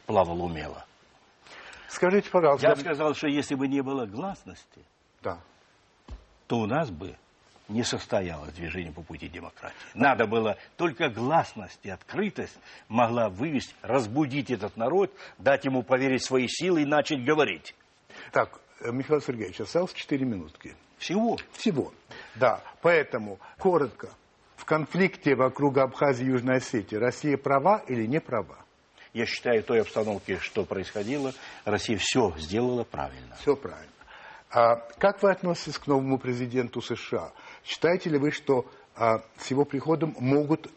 плавал умело. Скажите, пожалуйста... Я сказал, что если бы не было гласности, да. то у нас бы не состоялось движение по пути демократии. Надо было только гласность и открытость могла вывести, разбудить этот народ, дать ему поверить в свои силы и начать говорить. Так, э, Михаил Сергеевич, осталось 4 минутки. Всего? Всего, да. Поэтому, коротко, в конфликте вокруг Абхазии и Южной Осетии Россия права или не права? Я считаю, в той обстановке, что происходило, Россия все сделала правильно. Все правильно. А как вы относитесь к новому президенту США? Считаете ли вы, что а, с его приходом могут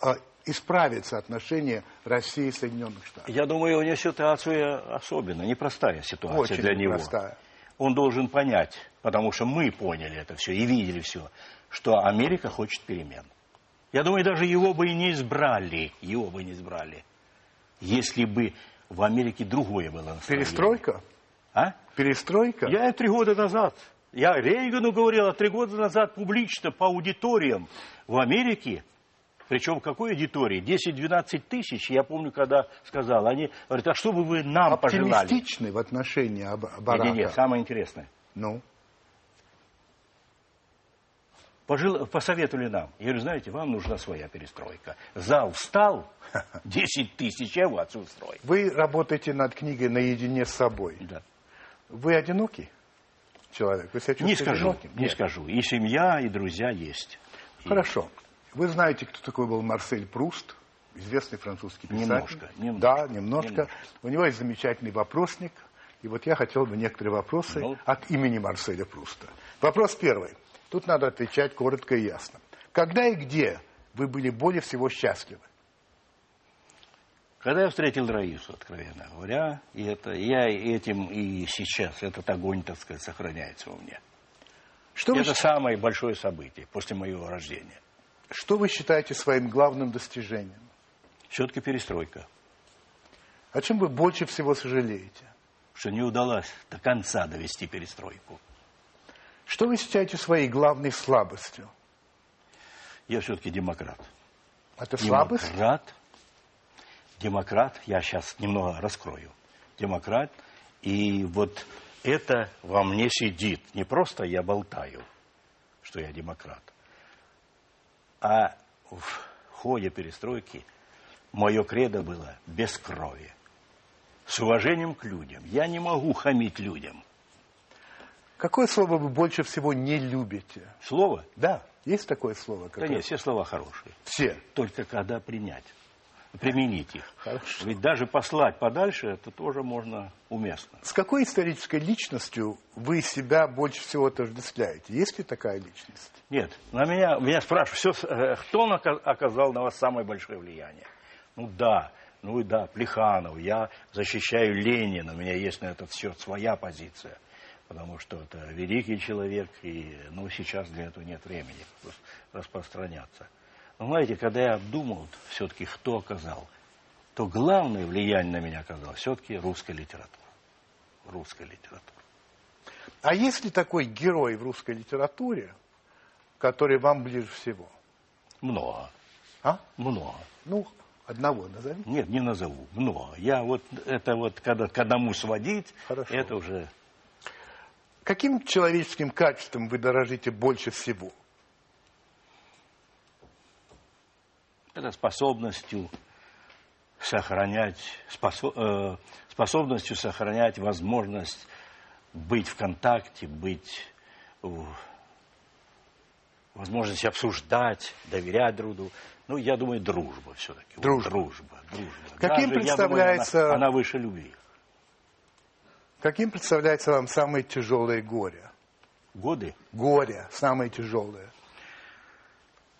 а, исправиться отношения России и Соединенных Штатов? Я думаю, у него ситуация особенная, непростая ситуация Очень для него. Непростая. Он должен понять, потому что мы поняли это все и видели все, что Америка хочет перемен. Я думаю, даже его бы и не избрали, его бы не избрали, если бы в Америке другое было настроение. Перестройка? А? Перестройка? Я три года назад, я Рейгану говорил, а три года назад публично по аудиториям в Америке, причем какой аудитории? 10-12 тысяч, я помню, когда сказал, они говорят, а что бы вы нам пожелали? Оптимистичны в отношении Барака? Нет, нет, самое интересное. Ну? Пожел... Посоветовали нам. Я говорю, знаете, вам нужна своя перестройка. Зал встал, 10 тысяч оваций устроить. Вы работаете над книгой наедине с собой. Да. Вы одинокий человек? Вы себя Не скажу, одиноким? не Нет. скажу. И семья, и друзья есть. И Хорошо. Вы знаете, кто такой был Марсель Пруст, известный французский писатель? Немножко, немножко. Да, немножко. Немножко. У него есть замечательный вопросник. И вот я хотел бы некоторые вопросы Ну. от имени Марселя Пруста. Вопрос первый. Тут надо отвечать коротко и ясно. Когда и где вы были более всего счастливы? Когда я встретил Раису, откровенно говоря, и это, я этим и сейчас, этот огонь, так сказать, сохраняется у меня. Что вы, это щ- самое большое событие после моего рождения. что вы считаете своим главным достижением? Все-таки перестройка, О чем вы больше всего сожалеете? что не удалось до конца довести перестройку. Что вы считаете своей главной слабостью? Я все-таки демократ. Это слабость? Демократ. Демократ, я сейчас немного раскрою. Демократ. И вот это во мне сидит. Не просто я болтаю, что я демократ. А в ходе перестройки мое кредо было без крови. С уважением к людям. Я не могу хамить людям. Какое слово вы больше всего не любите? Слово? Да, есть такое слово? Да которое- нет, все слова хорошие. Все. Только когда принять, применить их. Хорошо. Ведь даже послать подальше, это тоже можно уместно. С какой исторической личностью вы себя больше всего отождествляете? Есть ли такая личность? Нет, на меня, меня спрашивают, все, э, кто оказал на вас самое большое влияние? Ну да, ну и да, Плеханов, я защищаю Ленина, у меня есть на этот счет своя позиция, потому что это великий человек, и ну, сейчас для этого нет времени рас- распространяться. Знаете, когда я обдумал все-таки, кто оказал, то главное влияние на меня оказало все-таки русская литература. Русская литература. А есть ли такой герой в русской литературе, который вам ближе всего? Много. А? Много. Ну, одного назови. Нет, не назову. Много. Я вот, это вот, когда к одному сводить, Хорошо. это уже... Каким человеческим качеством вы дорожите больше всего? Это способностью сохранять, спосо- э, способностью сохранять возможность быть в контакте, быть в возможность обсуждать, доверять друг другу. Ну, я думаю, дружба все-таки. Вот Дружба. дружба, дружба. Каким Даже, представляется- думаю, она, она выше любви. Каким представляется вам самое тяжелое горе? Годы, Горе, самое тяжелое.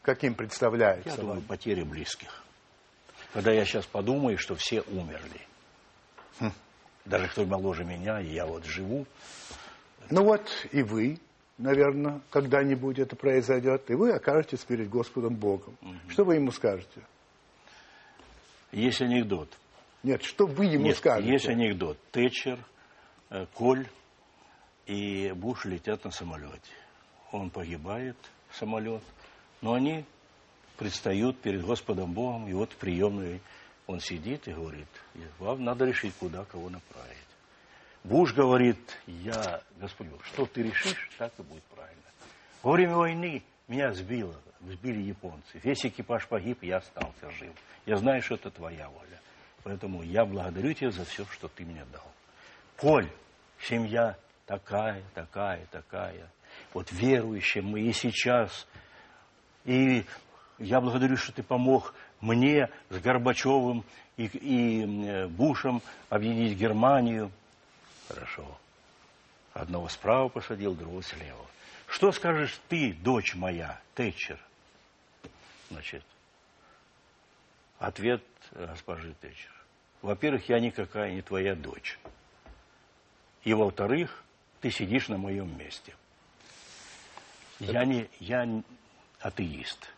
Каким я представляется думаю, вам? потери близких. Когда я сейчас подумаю, что все умерли. Хм. Даже кто моложе меня, и я вот живу. Ну вот и вы, наверное, когда-нибудь это произойдет, и вы окажетесь перед Господом Богом. Что вы ему скажете? Есть анекдот. Нет, что вы ему Нет, скажете? есть анекдот. Тэтчер, э, Коль и Буш летят на самолете. Он погибает, самолет, но они предстают перед Господом Богом, и вот в приемной он сидит и говорит, вам надо решить, куда кого направить. Буш говорит, я, Господь Бог, что ты решишь, так и будет правильно. Во время войны меня сбило, сбили японцы. Весь экипаж погиб, я остался жив. Я знаю, что это твоя воля. Поэтому я благодарю тебя за все, что ты мне дал. Коль, семья такая, такая, такая. Вот верующие мы и сейчас. И я благодарю, что ты помог мне с Горбачевым и, и э, Бушем объединить Германию. Хорошо. Одного справа посадил, другого слева. Что скажешь ты, дочь моя, Тэтчер? Значит, ответ госпожи Тэтчер. Во-первых, я никакая не твоя дочь. И во-вторых, ты сидишь на моем месте. Я не, я атеист.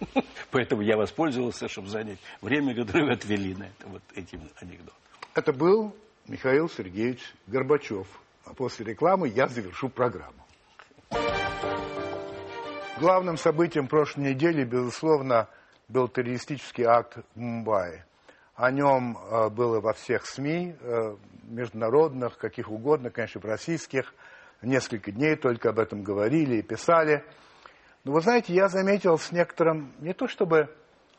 Поэтому я воспользовался, чтобы занять время, которое вы отвели на это, вот этим анекдотом. Это был Михаил Сергеевич Горбачев. А после рекламы я завершу программу. Главным событием прошлой недели, безусловно, был террористический акт в Мумбаи. О нем э, было во всех СМИ, э, международных, каких угодно, конечно, российских. Несколько дней только об этом говорили и писали. Но вы знаете, я заметил с некоторым, не то чтобы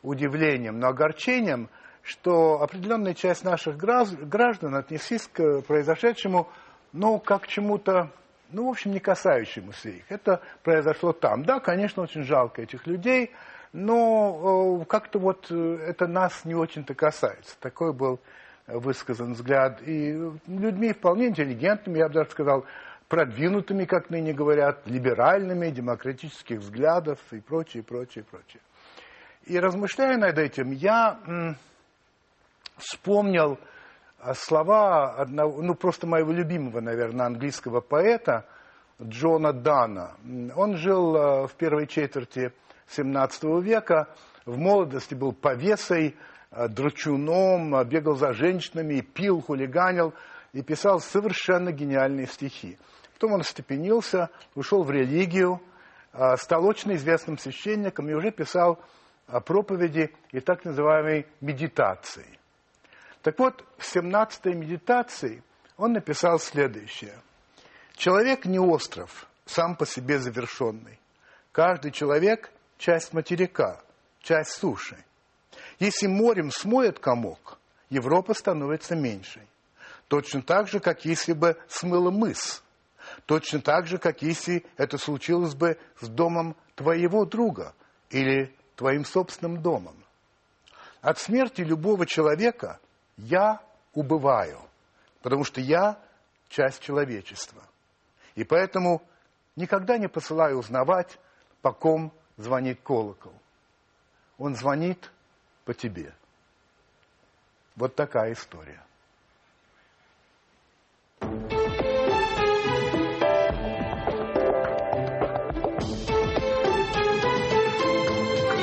удивлением, но огорчением, что определенная часть наших граждан отнеслись к произошедшему, ну, как к чему-то, ну, в общем, не касающемуся их. Это произошло там. Да, конечно, очень жалко этих людей, но как-то вот это нас не очень-то касается. Такой был высказан взгляд. И людьми вполне интеллигентными, я бы даже сказал, продвинутыми, как ныне говорят, либеральными, демократических взглядов и прочее, прочее, прочее. И размышляя над этим, я вспомнил а, слова одного, ну просто моего любимого, наверное, английского поэта Джона Дана. Он жил а, в первой четверти XVII века, в молодости был повесой, а, дручуном, бегал за женщинами, пил, хулиганил и писал совершенно гениальные стихи. Потом он остепенился, ушел в религию, стал очень известным священником и уже писал проповеди и так называемой медитации. Так вот, в 17-й медитации он написал следующее. Человек не остров, сам по себе завершенный. Каждый человек – часть материка, часть суши. Если морем смоет комок, Европа становится меньшей. Точно так же, как если бы смыло мыс. Точно так же, как если это случилось бы с домом твоего друга или твоим собственным домом. От смерти любого человека я убываю, потому что я часть человечества. И поэтому никогда не посылаю узнавать, по ком звонит колокол. Он звонит по тебе. Вот такая история.